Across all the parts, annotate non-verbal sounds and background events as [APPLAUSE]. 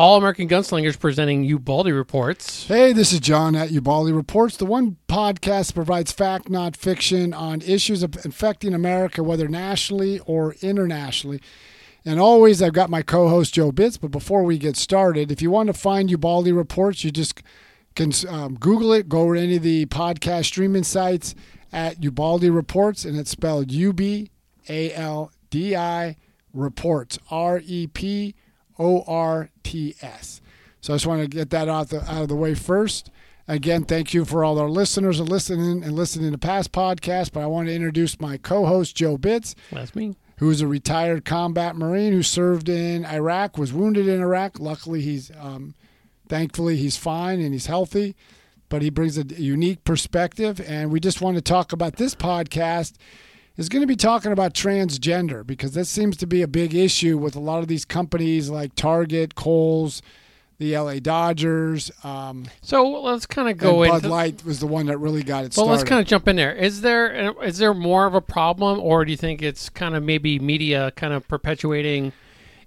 All American Gunslingers presenting Ubaldi Reports. Hey, this is John at Ubaldi Reports, the one podcast that provides fact, not fiction, on issues affecting America, whether nationally or internationally. And always, I've got my co host, Joe Bitz. But before we get started, if you want to find Ubaldi Reports, you just can um, Google it, go to any of the podcast streaming sites at Ubaldi Reports, and it's spelled U B A L D I Reports, R E P O R T S. So I just want to get that out, the, out of the way first. Again, thank you for all our listeners and listening and listening to past podcasts. But I want to introduce my co-host Joe Bitz, That's me. who is a retired combat Marine who served in Iraq, was wounded in Iraq. Luckily, he's um, thankfully he's fine and he's healthy. But he brings a unique perspective, and we just want to talk about this podcast is going to be talking about transgender because that seems to be a big issue with a lot of these companies like Target, Kohl's, the LA Dodgers. Um, So let's kind of go into. Bud Light was the one that really got it well, started. let's kind of jump in there. Is there is there more of a problem, or do you think it's kind of maybe media kind of perpetuating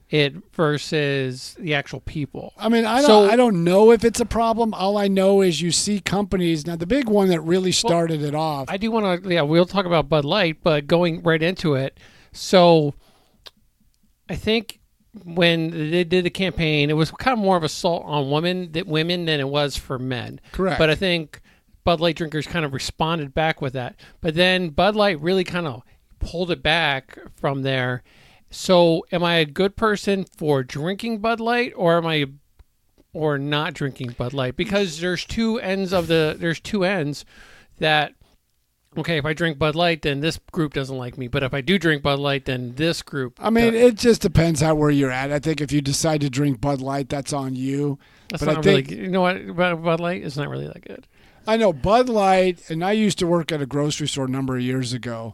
it versus the actual people? I mean, I don't, So- I don't know if it's a problem. All I know is you see companies now. The big one that really started it off. I do want to, yeah, we'll talk about Bud Light, but going right into it. So I think when they did the campaign, it was kind of more of assault on women that women than it was for men. Correct. But I think Bud Light drinkers kind of responded back with that. But then Bud Light really kind of pulled it back from there. So am I a good person for drinking Bud Light or am I or not drinking Bud Light? Because there's two ends of the there's two ends that okay, if I drink Bud Light, then this group doesn't like me. But if I do drink Bud Light, then this group. I mean, does. it just depends how where you're at. I think if you decide to drink Bud Light, that's on you. that's but I not think- really. You know what? Bud Bud Light is not really that good. I know Bud Light, and I used to work at a grocery store a number of years ago.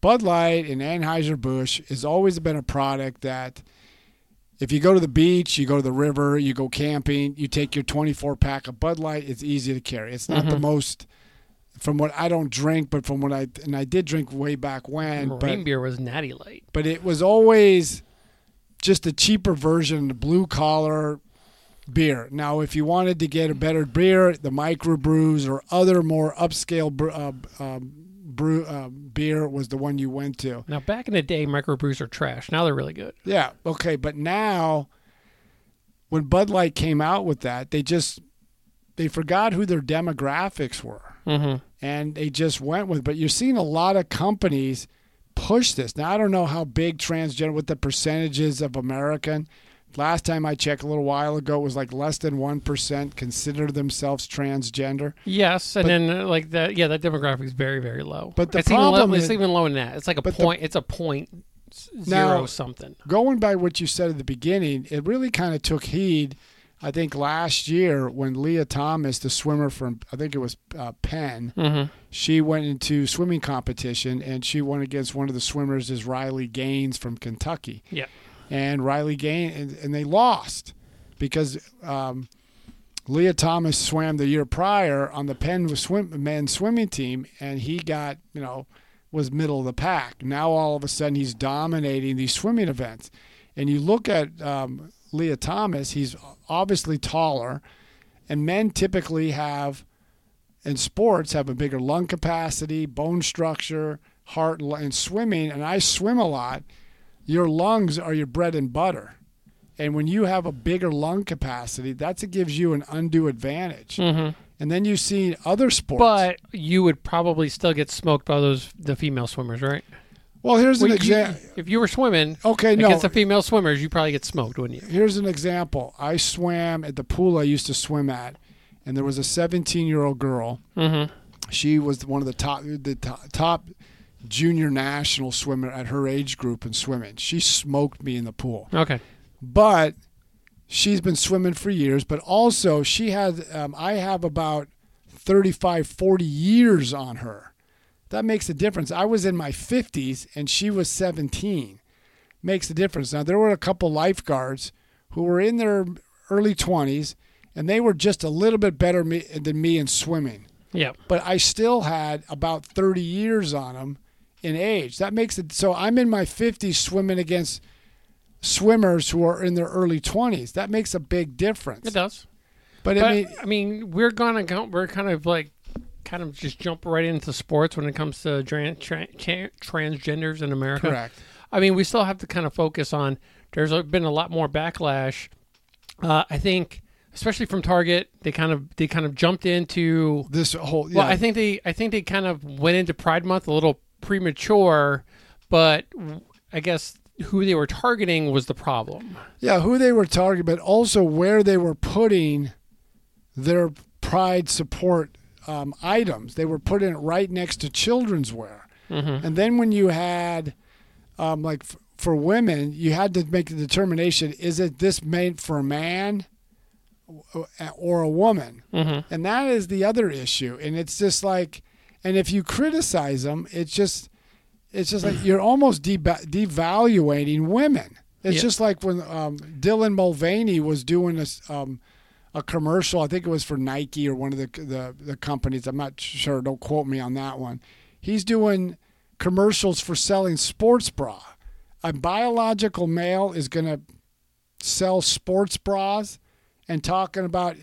Bud Light and Anheuser-Busch has always been a product that if you go to the beach, you go to the river, you go camping, you take your 24 pack of Bud Light, it's easy to carry. It's not the most, from what I don't drink, but from what I, and I did drink way back when, Marine but, beer was Natty Light. but it was always just a cheaper version, the blue collar beer. Now, if you wanted to get a better beer, the microbrews or other more upscale uh, um, brew uh, beer was the one you went to. Now, back in the day, microbrews are trash. Now they're really good. Yeah, okay, but now when Bud Light came out with that, they just they forgot who their demographics were Mm-hmm. and they just went with. But you're seeing a lot of companies push this. Now I don't know how big transgender, what the percentages of American. Last time I checked a little while ago, it was like less than one percent consider themselves transgender. Yes, and But- then like that. Yeah, that demographic is very very low. But the it's even low, problem it's is- even lower than that. It's like a but the- point. it's a point zero Now- something. Going by what you said at the beginning, it really kind of took heed. I think last year when Lia Thomas, the swimmer from I think it was uh, Penn, Mm-hmm. she went into swimming competition and she went against one of the swimmers is Riley Gaines from Kentucky. Yeah. And Riley Gaines, and, and they lost because um, Lia Thomas swam the year prior on the Penn swim, men's swimming team, and he got, you know, was middle of the pack. Now all of a sudden he's dominating these swimming events. And you look at um, Lia Thomas, he's obviously taller, and men typically have, in sports, have a bigger lung capacity, bone structure, heart, and swimming. And I swim a lot your lungs are your bread and butter. And when you have a bigger lung capacity, that's what gives you an undue advantage. Mm-hmm. And then you see other sports. But you would probably still get smoked by those the female swimmers, right? well, here's an Well, you- example. If you were swimming Okay, no. against the female swimmers, you probably get smoked, wouldn't you? Here's an example. I swam at the pool I used to swim at, and there was a 17 year old girl. Mm-hmm. She was one of the top, the top, top junior national swimmer at her age group in swimming. She smoked me in the pool. Okay. but she's been swimming for years but also she had um, i have about 35 40 years on her that makes a difference i was in my 50s and she was 17 makes a difference now there were a couple lifeguards who were in their early 20s and they were just a little bit better me, than me in swimming Yeah. but I still had about 30 years on them in age. That makes it so I'm in my 50s swimming against swimmers who are in their early 20s. That makes a big difference. It does. But, But I mean, I mean, we're gonna go, we're kind of like kind of just jump right into sports when it comes to tra- tra- transgenders in America. correct. I mean, we still have to kind of focus on. There's been a lot more backlash. Uh, I think, especially from Target, they kind of they kind of jumped into. This whole yeah, Well, I think they I think they kind of went into Pride Month a little premature, but I guess who they were targeting was the problem. yeah, who they were targeting, but also where they were putting their pride support um, items. They were putting it right next to children's wear. Mm-hmm. And then when you had, um, like f- for women, you had to make the determination: is it this made for a man or- or a woman? Mm-hmm. And that is the other issue. And it's just like, and if you criticize them, it's just, it's just like you're almost de- devaluating women. It's Yeah. just like when um, Dylan Mulvaney was doing this. Um, a commercial. I think it was for Nike or one of the, the the companies. I'm not sure. Don't quote me on that one. He's doing commercials for selling sports bra. A biological male is going to sell sports bras and talking about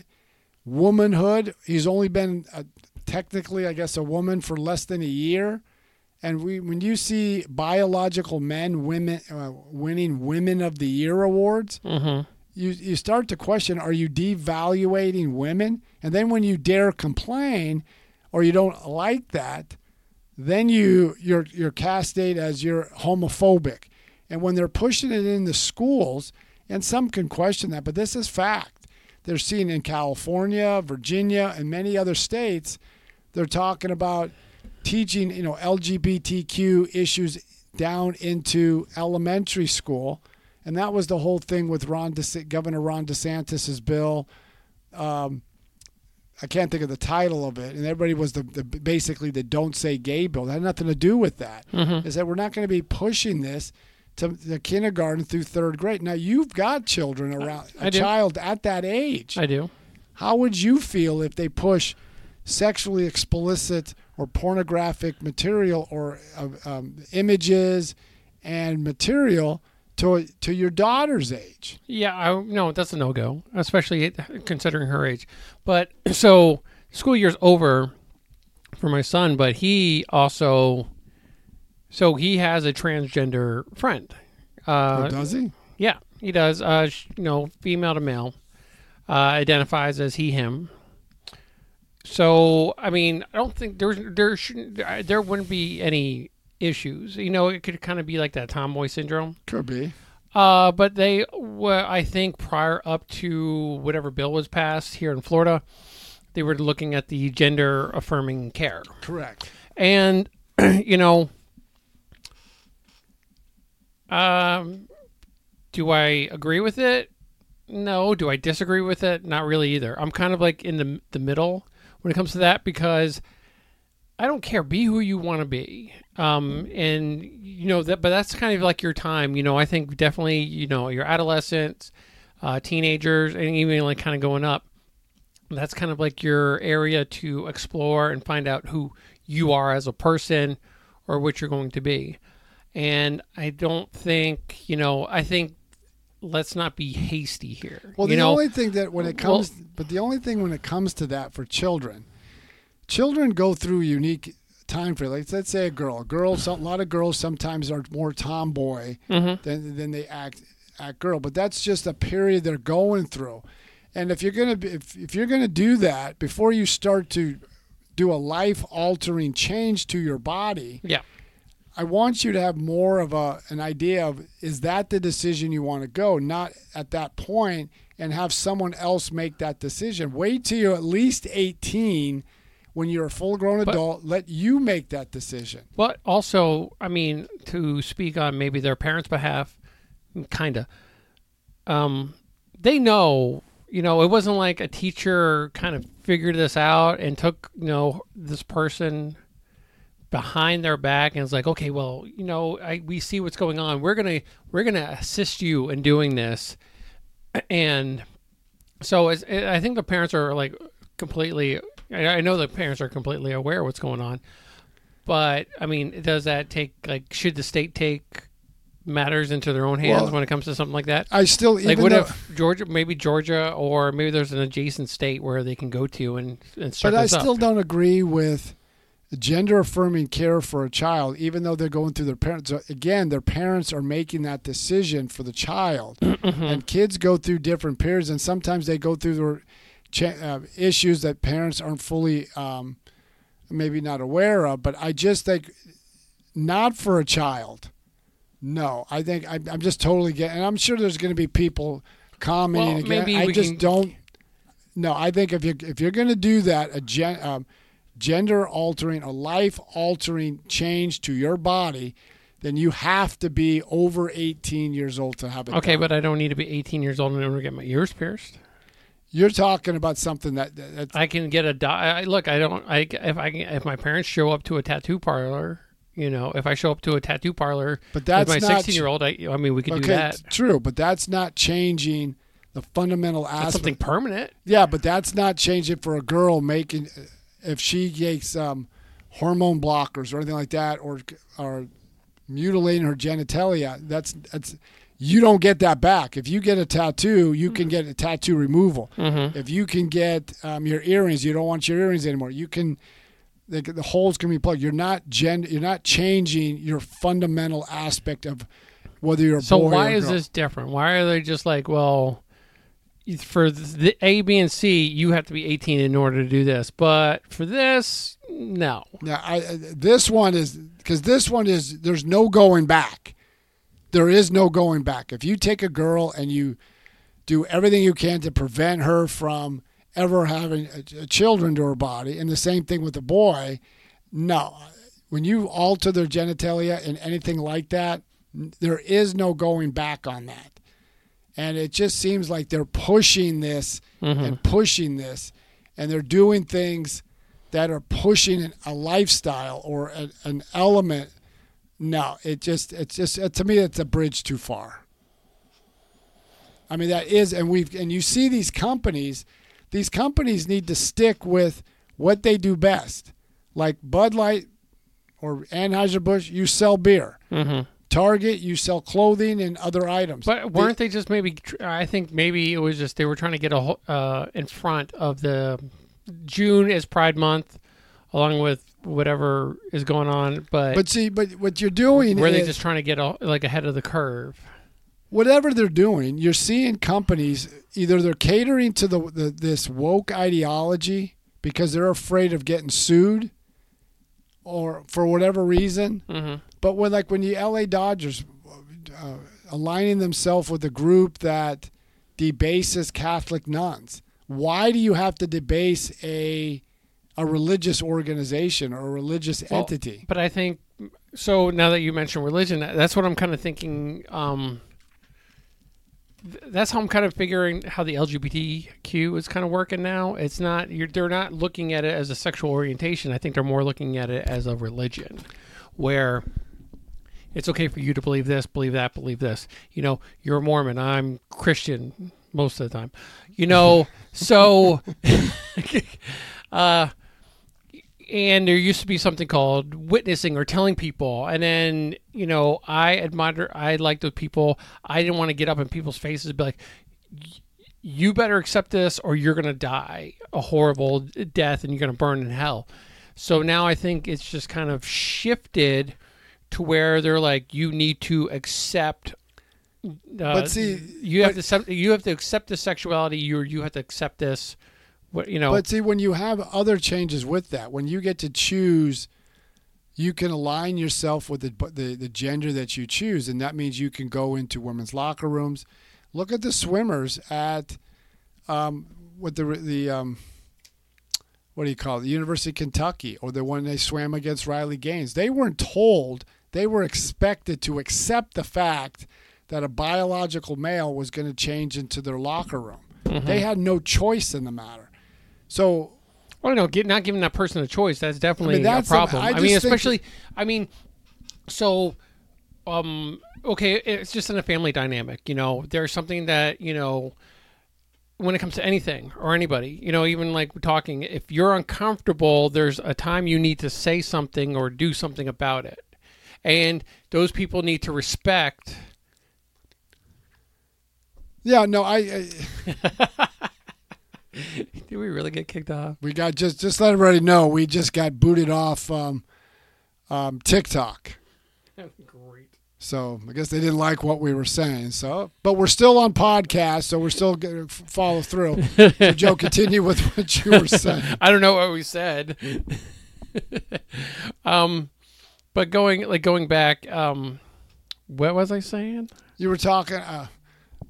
womanhood. He's only been uh technically, I guess, a woman for less than a year. And we, when you see biological men, women uh, winning Women of the Year awards, Mm-hmm. you you start to question: Are you devaluating women? And then when you dare complain, or you don't like that, then you you're you're casted as you're homophobic. And when they're pushing it in the schools, and some can question that, but this is fact. They're seeing in California, Virginia, and many other states, they're talking about teaching, you know, LGBTQ issues down into elementary school. And that was the whole thing with Ron DeSantis, Governor Ron DeSantis's bill. Um, I can't think of the title of it, and everybody was the, the basically the "Don't Say Gay" bill. It had nothing to do with that. Mm-hmm. Is that we're not going to be pushing this to the kindergarten through third grade. Now you've got children around I a do. child at that age. I do. How would you feel if they push sexually explicit or pornographic material or uh, um, images and material to to your daughter's age? Yeah, I no, that's a no go, especially considering her age. But [CLEARS THROAT] so school year's over for my son, but he also so he has a transgender friend. Uh, or does he? yeah, he does. Uh, you know, female to male, uh, identifies as he him. So I mean, I don't think there's there shouldn't there wouldn't be any issues. You know, it could kind of be like that tomboy syndrome. Could be. Uh, but they were, I think, prior up to whatever bill was passed here in Florida, they were looking at the gender affirming care. Correct. And, [CLEARS THROAT] you know, um, do I agree with it? No. Do I disagree with it? Not really either. I'm kind of like in the the middle when it comes to that because I don't care. Be who you want to be. Um, and you know that, but that's kind of like your time. You know, I think definitely, you know, your adolescents, uh, teenagers, and even like kind of going up. That's kind of like your area to explore and find out who you are as a person or what you're going to be. And I don't think, you know, I think let's not be hasty here. Well, you the know, only thing that when it Well- comes, but the only thing when it comes to that for children, children go through unique time frame. Like let's say a girl, a girl, a lot of girls sometimes are more tomboy Mhm. than than they act act girl. But that's just a period they're going through. And if you're gonna be, if if you're gonna do that before you start to do a life altering change to your body, yeah. I want you to have more of a an idea of is that the decision you want to go, not at that point and have someone else make that decision. Wait till you're at least 18 when you're a full grown But- adult, let you make that decision. But also, I mean, to speak on maybe their parents' behalf, kind of, um, they know, you know, it wasn't like a teacher kind of figured this out and took, you know, this person behind their back and was like, okay, well, you know, I, we see what's going on. We're gonna we're gonna assist you in doing this, and so it's, I think the parents are like completely. I know the parents are completely aware of what's going on, but I mean, does that take like should the state take matters into their own hands Well, when it comes to something like that? I still Like, what though, if Georgia, maybe Georgia, or maybe there's an adjacent state where they can go to and, and start but I this up? still don't agree with gender affirming care for a child, even though they're going through their parents. so Again, their parents are making that decision for the child, [CLEARS THROAT] Mm-hmm. and kids go through different periods, and sometimes they go through their cha- uh, issues that parents aren't fully, um, maybe not aware of. But I just think, not for a child. No, I think I'm, I'm just totally getting. And I'm sure there's going to be people commenting Well, again. I just can- don't. No, I think if you if you're going to do that, a gen, um, gender altering, a life altering change to your body, then you have to be over 18 years old to have it. Okay, done. but I don't need to be 18 years old in order to get my ears pierced. you're talking about something that that- that's I can get a di- I, look. I don't. I if I can, if my parents show up to a tattoo parlor, you know, if I show up to a tattoo parlor but that's with my not 16 year old, I, I mean, we could okay, do that. true, but that's not changing the fundamental That's aspect. something permanent. Yeah, but that's not changing for a girl making if she takes um, hormone blockers or anything like that, or or mutilating her genitalia. That's that's you don't get that back. If you get a tattoo, you can get a tattoo removal. Mm-hmm. If you can get um, your earrings, you don't want your earrings anymore. You can the, the holes can be plugged. You're not gen. You're not changing your fundamental aspect of whether you're a So boy or why is girl. this different? Why are they just like, well, for the A, B, and C, you have to be 18 in order to do this, but for this, no. Now, I, this one is because this one is there's no going back. There is no going back. If you take a girl and you do everything you can to prevent her from ever having a, a children to her body, and the same thing with the boy, no. When you alter their genitalia and anything like that, there is no going back on that. And it just seems like they're pushing this Mhm. and pushing this, and they're doing things that are pushing a lifestyle or a, an element. No, it just it's just to me it's a bridge too far. I mean that is, and we've and you see these companies, these companies need to stick with what they do best. Like Bud Light or Anheuser Busch, you sell beer. hmm Target, you sell clothing and other items. But weren't they just maybe? I think maybe it was just they were trying to get a uh, in front of the June is Pride Month, along with whatever is going on. But, but see, but what you're doing were they just trying to get a, like ahead of the curve? whatever they're doing, you're seeing companies either they're catering to the, the this woke ideology because they're afraid of getting sued, or for whatever reason. hmm But when like when the LA Dodgers uh, aligning themselves with a group that debases Catholic nuns, why do you have to debase a a religious organization or a religious Well, entity? But I think so. Now that you mention religion, that's what I'm kind of thinking. Um, that's how I'm kind of figuring how the LGBTQ is kind of working now. It's not you're they're not looking at it as a sexual orientation. I think they're more looking at it as a religion, where it's okay for you to believe this, believe that, believe this. You know, you're a Mormon. I'm Christian most of the time. You know, [LAUGHS] so. [LAUGHS] uh and there used to be something called witnessing or telling people and then you know i admire i like those people i didn't want to get up in people's faces and be like you better accept this or you're going to die a horrible death and you're going to burn in hell so now i think it's just kind of shifted to where they're like you need to accept uh, But see, you have but- to accept, you have to accept the sexuality you you have to accept this what you know But see, when you have other changes with that, when you get to choose, you can align yourself with the, the the gender that you choose, and that means you can go into women's locker rooms. Look at the swimmers at um, what the the um, what do you call it? The University of Kentucky, or the one they swam against Riley Gaines. They weren't told; they were expected to accept the fact that a biological male was going to change into their locker room. They had no choice in the matter. So Well, no, get, not giving that person a choice. That's definitely that's a a- problem. I I, mean, especially, I mean, so, um, okay, it's just in a family dynamic. You know, there's something that you know when it comes to anything or anybody. You know, even like talking, if you're uncomfortable, there's a time you need to say something or do something about it. And those people need to respect. Yeah, no, I, I [LAUGHS] Did we really get kicked off? we got just just let everybody know we just got booted off um, um, TikTok. Great. So I guess they didn't like what we were saying. So, but we're still on podcast, so we're still going to follow through. So, Joe, [LAUGHS] continue with what you were saying. [LAUGHS] I don't know what we said. um, but going like going back, um, what was I saying? You were talking. Uh,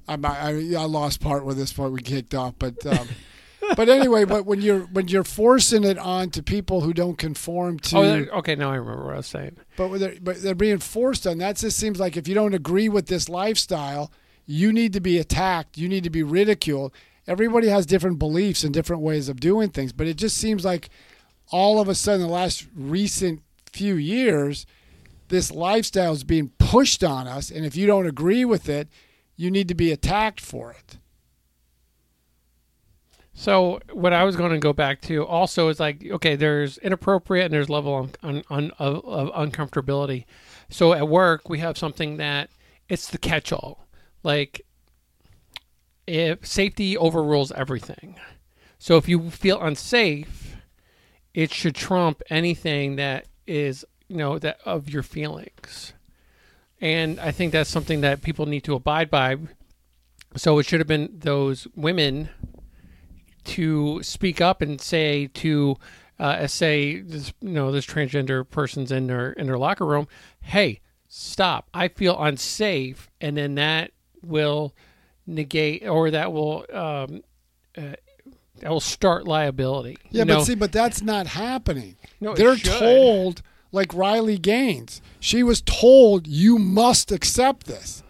I, I I lost part with this part we kicked off, but um, [LAUGHS] but anyway, but when you're when you're forcing it on to people who don't conform to, Oh, okay. Now I remember what I was saying. but they're, but they're being forced on. That just seems like if you don't agree with this lifestyle, you need to be attacked. You need to be ridiculed. Everybody has different beliefs and different ways of doing things, but it just seems like all of a sudden, the last recent few years, this lifestyle is being pushed on us, and if you don't agree with it, you need to be attacked for it. So what I was going to go back to also is like, okay, there's inappropriate and there's level of, of uncomfortability. So at work we have something that it's the catch-all. Like, if safety overrules everything. So if you feel unsafe, it should trump anything that is, you know, that of your feelings. And I think that's something that people need to abide by. So it should have been those women to speak up and say to uh, say this you know this transgender person's in their in their locker room hey stop i feel unsafe and then that will negate or that will um, uh, that will start liability Yeah, you but see, but that's not happening. No, They're told, like Riley Gaines, she was told, you must accept this.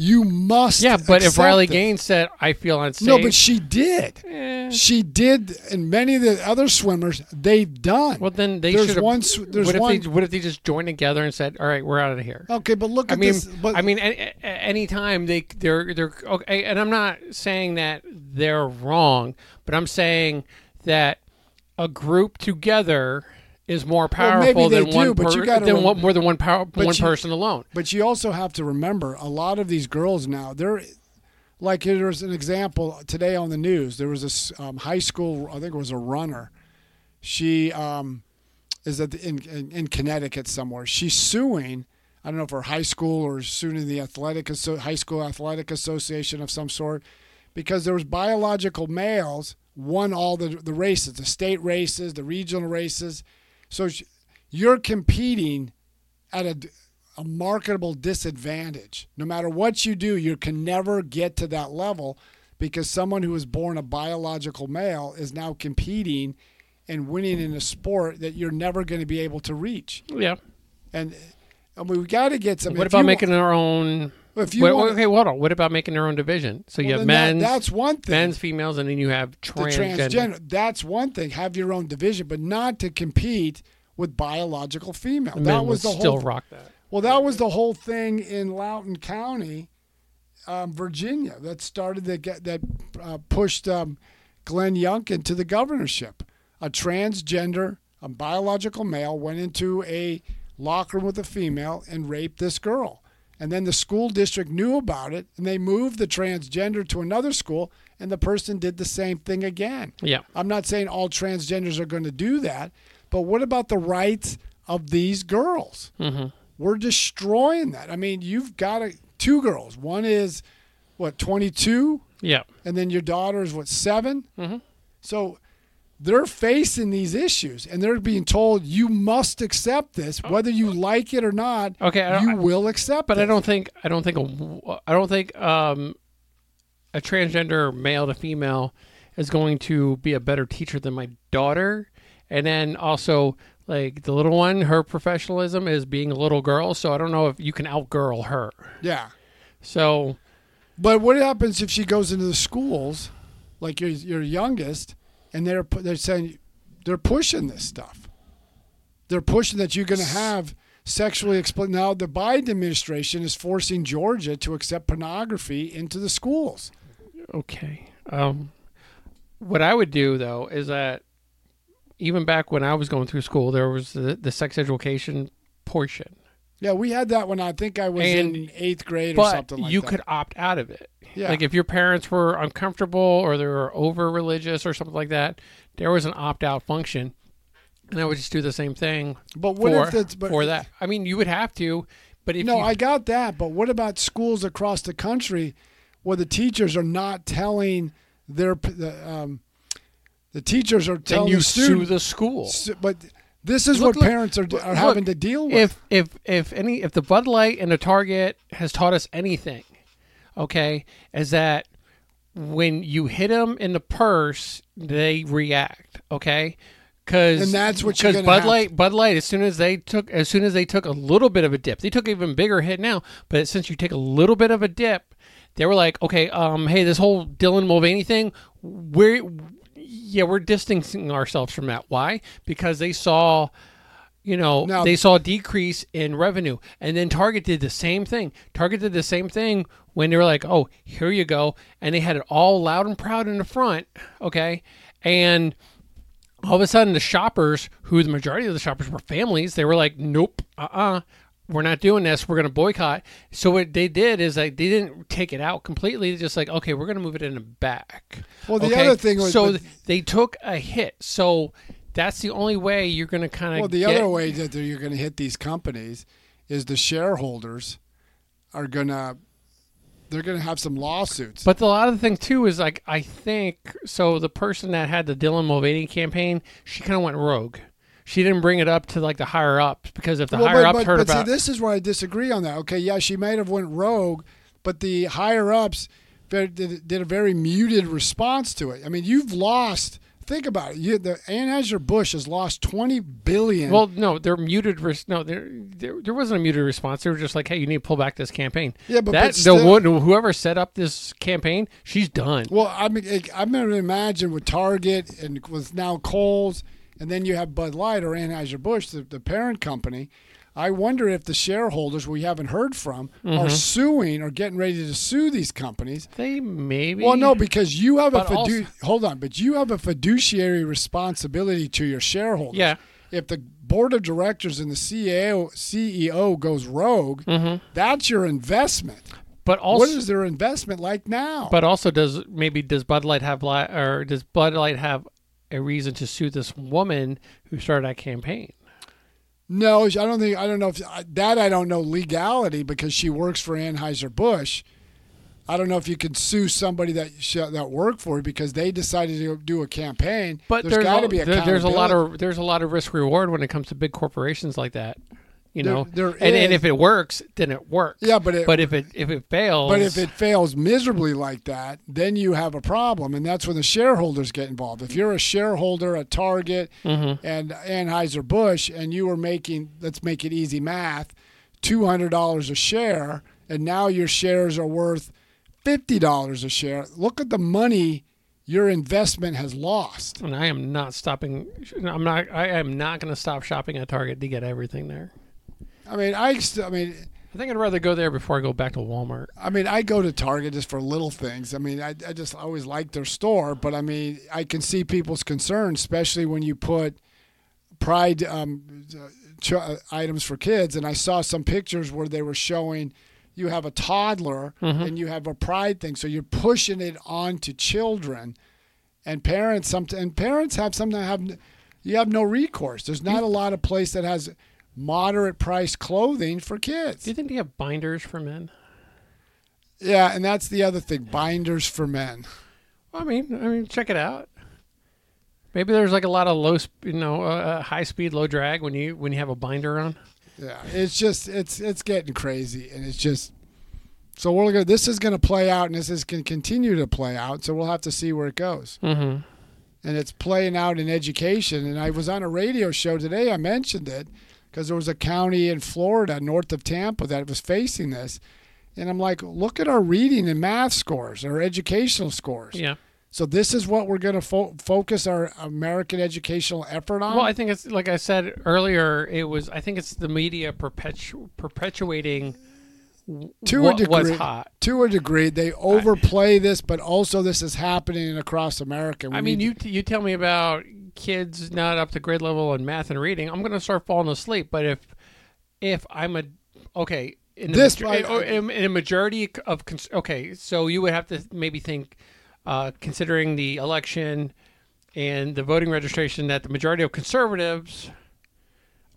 You must. yeah but if riley this." gaines said i feel unsafe No, but she did. eh, She did, and many of the other swimmers, they've done. well then they should have one. There's what if one. they what if they just joined together and said all right we're out of here okay, but look I at mean, this. But I mean, any, anytime they they're they're okay, and I'm not saying that they're wrong, but I'm saying that a group together is more powerful they than one do, you per- gotta than rem- one, more than one power, one you- person alone. But you also have to remember a lot of these girls now, they're like there's an example today on the news. There was this um, high school, I think it was a runner. She um, is at the, in, in in Connecticut somewhere. She's suing. I don't know if her high school or suing the athletic high school athletic association of some sort, because there was biological males won all the the races, the state races, the regional races. So you're competing at a, a marketable disadvantage. No matter what you do, you can never get to that level because someone who was born a biological male is now competing and winning in a sport that you're never going to be able to reach. Yeah. And, and we've got to get some. What if about making our own? If you Wait, want, okay, hold on. What about making their own division? So you well, have then that- men's, that's one thing. men's, females, and then you have the transgender. transgender. That's one thing. Have your own division, but not to compete with biological female. That was the whole still rock that. Well, that was the whole thing in Loudoun County, um, Virginia, that started the that uh, pushed um, Glenn Youngkin to the governorship. A transgender, a biological male, went into a locker room with a female and raped this girl. And then the school district knew about it, and they moved the transgender to another school, and the person did the same thing again. Yeah. I'm not saying all transgenders are going to do that, but what about the rights of these girls? hmm We're destroying that. I mean, you've got a, two girls. One is what 22, Yeah. and then your daughter is what 7 Mhm. So they're facing these issues, and they're being told you must accept this, whether you like it or not. Okay. You will accept. But I don't think I don't think a, I don't think um, a transgender male to female is going to be a better teacher than my daughter. And then also like the little one, her professionalism is being a little girl. So I don't know if you can outgirl her. Yeah. So But what happens if she goes into the schools, like your your youngest, and they're they're saying they're pushing this stuff. They're pushing that you're going to have sexually explicit. Now the Biden administration is forcing Georgia to accept pornography into the schools. okay. Um, what I would do though is that even back when I was going through school, there was the, the sex education portion. Yeah, we had that when I think I was And- in eighth grade or something like you that. You could opt out of it. Yeah. Like if your parents were uncomfortable or they were over religious or something like that, there was an opt out function, and I would just do the same thing but what for if it's but for that. I mean, you would have to, but if no, you, I got that. But what about schools across the country where the teachers are not telling their the, um, the teachers are telling you the sue the school. But this is Look, what look, parents are, look, having to deal with. if if if any if the Bud Light and the Target has taught us anything, okay, is that when you hit them in the purse, they react, okay. Because And that's what you're because Bud Light Bud Light as soon as they took as soon as they took a little bit of a dip they took an even bigger hit now but since you take a little bit of a dip they were like okay um hey this whole Dylan Mulvaney thing we're yeah we're distancing ourselves from that. Why? Because they saw you know Now- they saw a decrease in revenue. And then target did the same thing. Target did the same thing when they were like oh here you go. And they had it all loud and proud in the front okay? And all of a sudden the shoppers who the majority of the shoppers were families they were like nope uh-uh we're not doing this we're going to boycott so what they did is like they didn't take it out completely They're just like okay we're going to move it in the back Well, the Okay? other thing was- so but- they took a hit so that's the only way you're going to kind of well, the other way that you're going to hit these companies is the shareholders are going to they're going to have some lawsuits. But a lot of the thing too is like I think so. The person that had the Dylan Mulvaney campaign, she kind of went rogue. She didn't bring it up to like the higher ups because if the Well, higher but, ups but, heard but about, see, this is where I disagree on that. Okay, yeah, she might have went rogue, but the higher ups did, did a very muted response to it. I mean, you've lost. Think about it. You, the Anheuser Busch has lost twenty billion. well, no, they're muted. Res- no, there, there there wasn't a muted response. They were just like, hey, you need to pull back this campaign. Yeah, but- that but still- the one whoever set up this campaign, she's done. Well, I mean, I'm going to imagine with Target and with now Kohl's, and then you have Bud Light or Anheuser Busch, the, the parent company. I wonder if the shareholders we haven't heard from Mm-hmm. are suing or getting ready to sue these companies. They maybe. Well, no, because you have a fidu- also- hold on, but you have a fiduciary responsibility to your shareholders. Yeah. If the board of directors and the CEO CEO goes rogue, Mm-hmm. that's your investment. but also, what is their investment like now? but also, does maybe does Bud Light have li- or does Bud Light have a reason to sue this woman who started that campaign? No, I don't think. I don't know if that. I don't know legality because she works for Anheuser Busch. I don't know if you can sue somebody that that worked for you because they decided to do a campaign. But there's there's, got to a, be there- there's a lot of there's a lot of risk reward when it comes to big corporations like that. You There- know, there and, and is. if it works, then it works. Yeah, but it- but if it if it fails, But if it fails miserably like that, then you have a problem, and that's when the shareholders get involved. If you're a shareholder at Target Mm-hmm. and Anheuser Busch, and you were making, let's make it easy math, two hundred dollars a share, and now your shares are worth fifty dollars a share. Look at the money your investment has lost. and I am not stopping. I'm not. I am not going to stop shopping at Target to get everything there. I mean, I, st- I mean, I think I'd rather go there before I go back to Walmart. I mean, I go to Target just for little things. I mean, I, I just always like their store, but I mean, I can see people's concerns, especially when you put Pride um, ch- uh, items for kids. And I saw some pictures where they were showing you have a toddler and you have a Pride thing, so you're pushing it on to children, and parents. Some and parents have something have you have no recourse. There's not a lot of place that has moderate price clothing for kids. Do you think they have binders for men? Yeah, and that's the other thing: binders for men. I mean, I mean, check it out. Maybe there's like a lot of low, you know, uh, high speed, low drag when you when you have a binder on. Yeah, it's just it's it's getting crazy, and it's just so we're gonna. This is going to play out, and this is going to continue to play out. So we'll have to see where it goes. Mm-hmm. And it's playing out in education. And I was on a radio show today. I mentioned it because there was a county in Florida, north of Tampa, that was facing this. And I'm like, look at our reading and math scores, our educational scores. Yeah. So this is what we're going to fo- focus our American educational effort on. Well, I think it's like I said earlier. It was. I think it's the media perpetu- perpetuating to what a degree, to a degree, they overplay this, but also this is happening across America. We I mean, you t- you tell me about kids not up to grade level in math and reading. I'm going to start falling asleep. But if if I'm a okay. In the This- I- in, in a majority of okay, so you would have to maybe think, uh, considering the election and the voting registration, that the majority of conservatives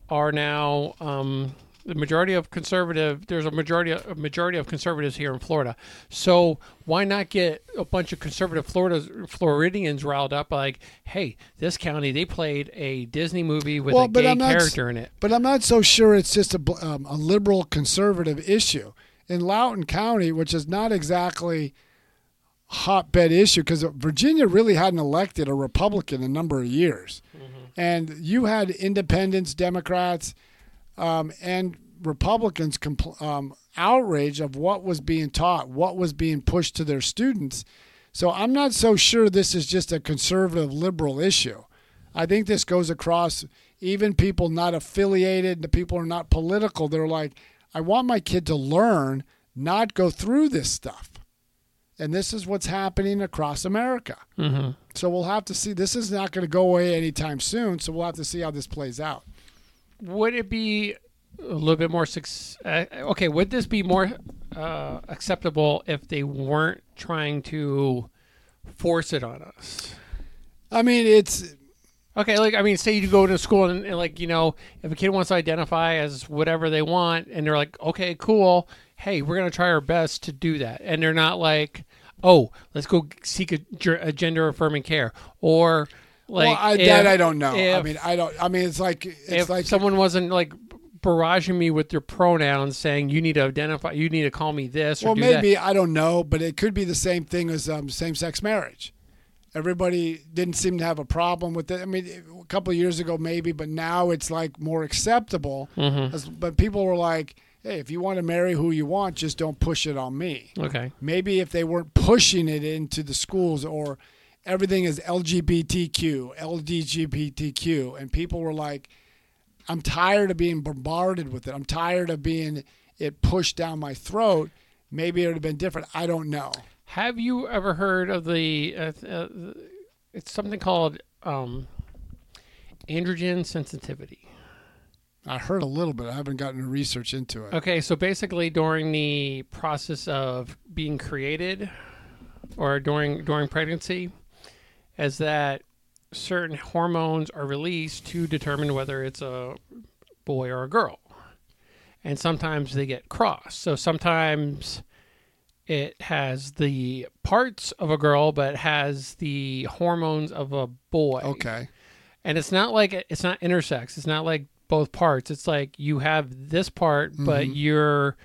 are now um, the majority of conservative. There's a majority a majority of conservatives here in Florida. So why not get a bunch of conservative Florida Floridians riled up? Like, hey, this county they played a Disney movie with Well, a gay not character in it. But I'm not so sure it's just a, um, a liberal conservative issue. In Loudoun County, which is not exactly a hotbed issue because Virginia really hadn't elected a Republican in a number of years. And you had independents, Democrats, um, and Republicans compl- um, outrage of what was being taught, what was being pushed to their students. So I'm not so sure this is just a conservative liberal issue. I think this goes across even people not affiliated, the people who are not political. They're like, I want my kid to learn, not go through this stuff. And this is what's happening across America. Mm-hmm. So we'll have to see. This is not going to go away anytime soon. So we'll have to see how this plays out. Would it be a little bit more uh, okay would this be more uh, acceptable if they weren't trying to force it on us? I mean, it's okay like i mean say you go to school and, and like you know if a kid wants to identify as whatever they want and they're like okay cool. Hey we're going to try our best to do that. And they're not like oh let's go seek a, a gender affirming care. Or like well, I, if- that I don't know. I mean, I don't. I mean, it's like it's if like someone wasn't like barraging me with their pronouns saying you need to identify you need to call me this or well, maybe I don't know, but it could be the same thing as um, same-sex marriage. Everybody didn't seem to have a problem with it. I mean, a couple of years ago, maybe, but now it's like more acceptable. that hmm As- But people were like, "Hey, if you want to marry who you want, just don't push it on me." okay Maybe if they weren't pushing it into the schools or everything is LGBTQ, LGBTQ, and people were like, I'm tired of being bombarded with it. I'm tired of being it pushed down my throat. Maybe it would have been different. I don't know. have you ever heard of the uh, uh, it's something called um, androgen sensitivity I heard a little bit. I haven't gotten research into it. okay so basically during the process of being created or during during pregnancy is that certain hormones are released to determine whether it's a boy or a girl. And sometimes they get crossed. So sometimes it has the parts of a girl but has the hormones of a boy. Okay. And it's not like it's not intersex. It's not like both parts. It's like you have this part but Mhm. you're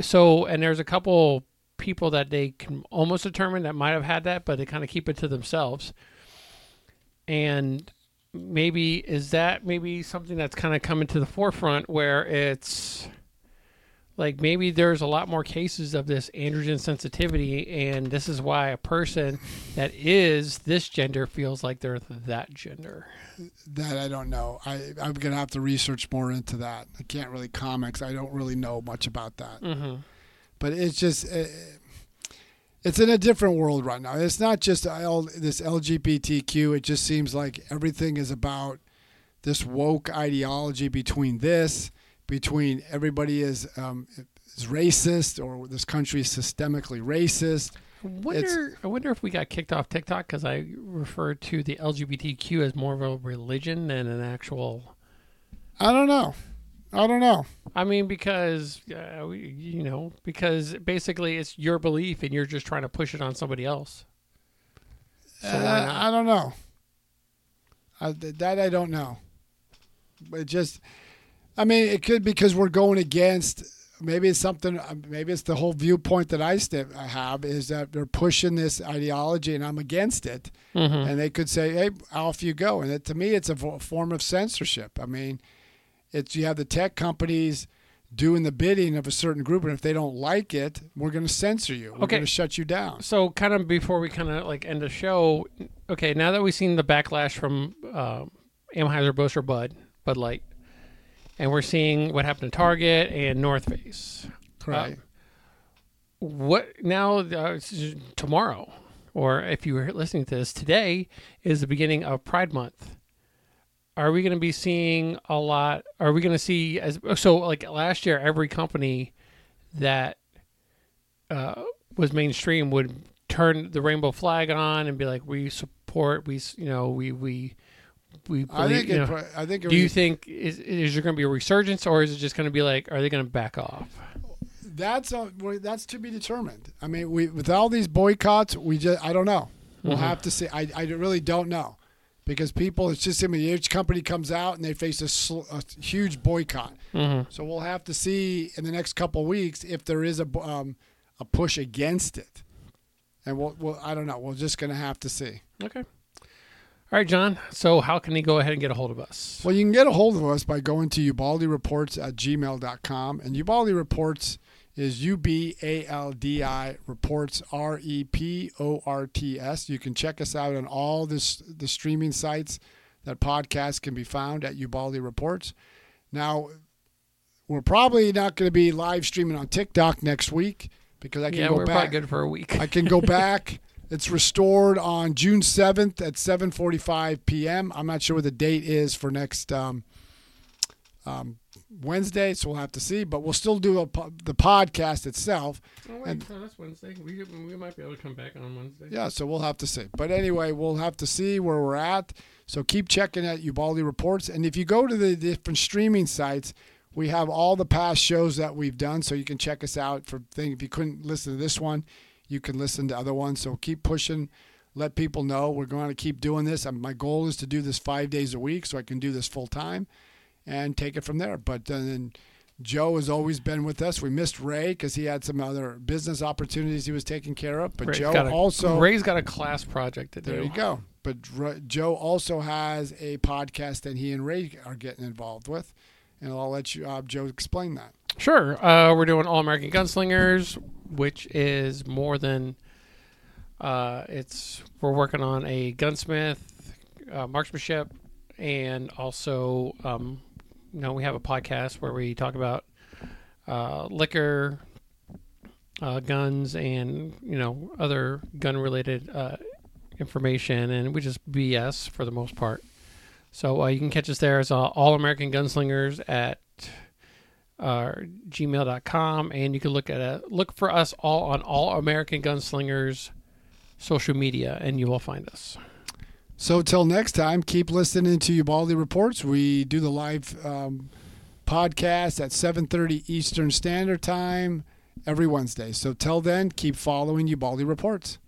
so and there's a couple people that they can almost determine that might have had that but they kind of keep it to themselves and maybe is that maybe something that's kind of coming to the forefront where it's like maybe there's a lot more cases of this androgen sensitivity and this is why a person that is this gender feels like they're that gender That I don't know. I, I'm going to have to research more into that. I can't really comment I don't really know much about that. mm-hmm. But it's just uh, it's in a different world right now. It's not just L, this LGBTQ. It just seems like everything is about this woke ideology between this, between everybody is um, is racist or this country is systemically racist. I wonder, I wonder if we got kicked off TikTok because I referred to the LGBTQ as more of a religion than an actual. I don't know. I don't know. I mean, because uh, we- you know, because basically it's your belief and you're just trying to push it on somebody else. So Uh. I don't know. I, that I don't know. But just, I mean, it could because we're going against. Maybe it's something. Maybe it's the whole viewpoint that I st- I have is that they're pushing this ideology, and I'm against it. Mhm. And they could say, "Hey, off you go." And it, to me, it's a form of censorship. I mean, it's you have the tech companies doing the bidding of a certain group, and if they don't like it, we're going to censor you. We're Okay. going to shut you down. So, kind of before we kind of like end the show, okay, now that we've seen the backlash from uh, Anheuser-Busch or Bud, Bud Light, and we're seeing what happened to Target and North Face. Right. What now? Uh, tomorrow, or if you were listening to this today, is the beginning of Pride Month. Are we going to be seeing a lot? Are we going to see as so like last year? Every company that uh, was mainstream would turn the rainbow flag on and be like, "We support. We you know we we we." I think. you know. pro- I think. It do you was- think is is there going to be a resurgence, or is it just going to be like, are they going to back off? that's uh, well, that's to be determined. I mean, we with all these boycotts, we just I don't know. We'll Mhm. have to see. I, I really don't know because people. It's just I mean, each company comes out and they face a, sl- a huge boycott. Mm-hmm. So we'll have to see in the next couple of weeks if there is a um, a push against it, and we'll, we'll I don't know. We're just going to have to see. Okay. All right, John. So how can he go ahead and get a hold of us? Well, you can get a hold of us by going to Ubaldi Reports at gmail.com. And Ubaldi Reports is U B A L D I Reports, R E P O R T S. You can check us out on all this, the streaming sites that podcasts can be found at Ubaldi Reports. Now, we're probably not going to be live streaming on TikTok next week because I can yeah, go we're back. probably good for a week. I can go [LAUGHS] back. It's restored on June 7th at 7:45 p.m. I'm not sure what the date is for next um, um, Wednesday, so we'll have to see. But we'll still do a, the podcast itself. Oh, wait, And- no, that's Wednesday. We, we might be able to come back on Wednesday. Yeah, so we'll have to see. But anyway, we'll have to see where we're at. So keep checking at Ubaldi Reports. And if you go to the different streaming sites, we have all the past shows that we've done, so you can check us out for things. If you couldn't listen to this one, you can listen to other ones. So keep pushing. Let people know we're going to keep doing this. My goal is to do this five days a week, so I can do this full time, and take it from there. But then Joe has always been with us. We missed Ray because he had some other business opportunities he was taking care of. But Ray's Joe a, also Ray's got a class project to do. there you go. But R- Joe also has a podcast that he and Ray are getting involved with, and I'll let you, uh, Joe, explain that. Sure. Uh, we're doing All American Gunslingers, which is more than. Uh, it's we're working on a gunsmith, uh, marksmanship, and also, um, you know, we have a podcast where we talk about uh, liquor, uh, guns, and you know other gun-related uh, information, and we just BS for the most part. So uh, you can catch us there as uh, All American Gunslingers at uh, gmail.com and you can look at look for us all on all american gunslingers social media and you will find us So till next time, keep listening to Ubaldi Reports. We do the live um, podcast at 7:30 Eastern Standard Time every Wednesday. So till then, keep following Ubaldi Reports.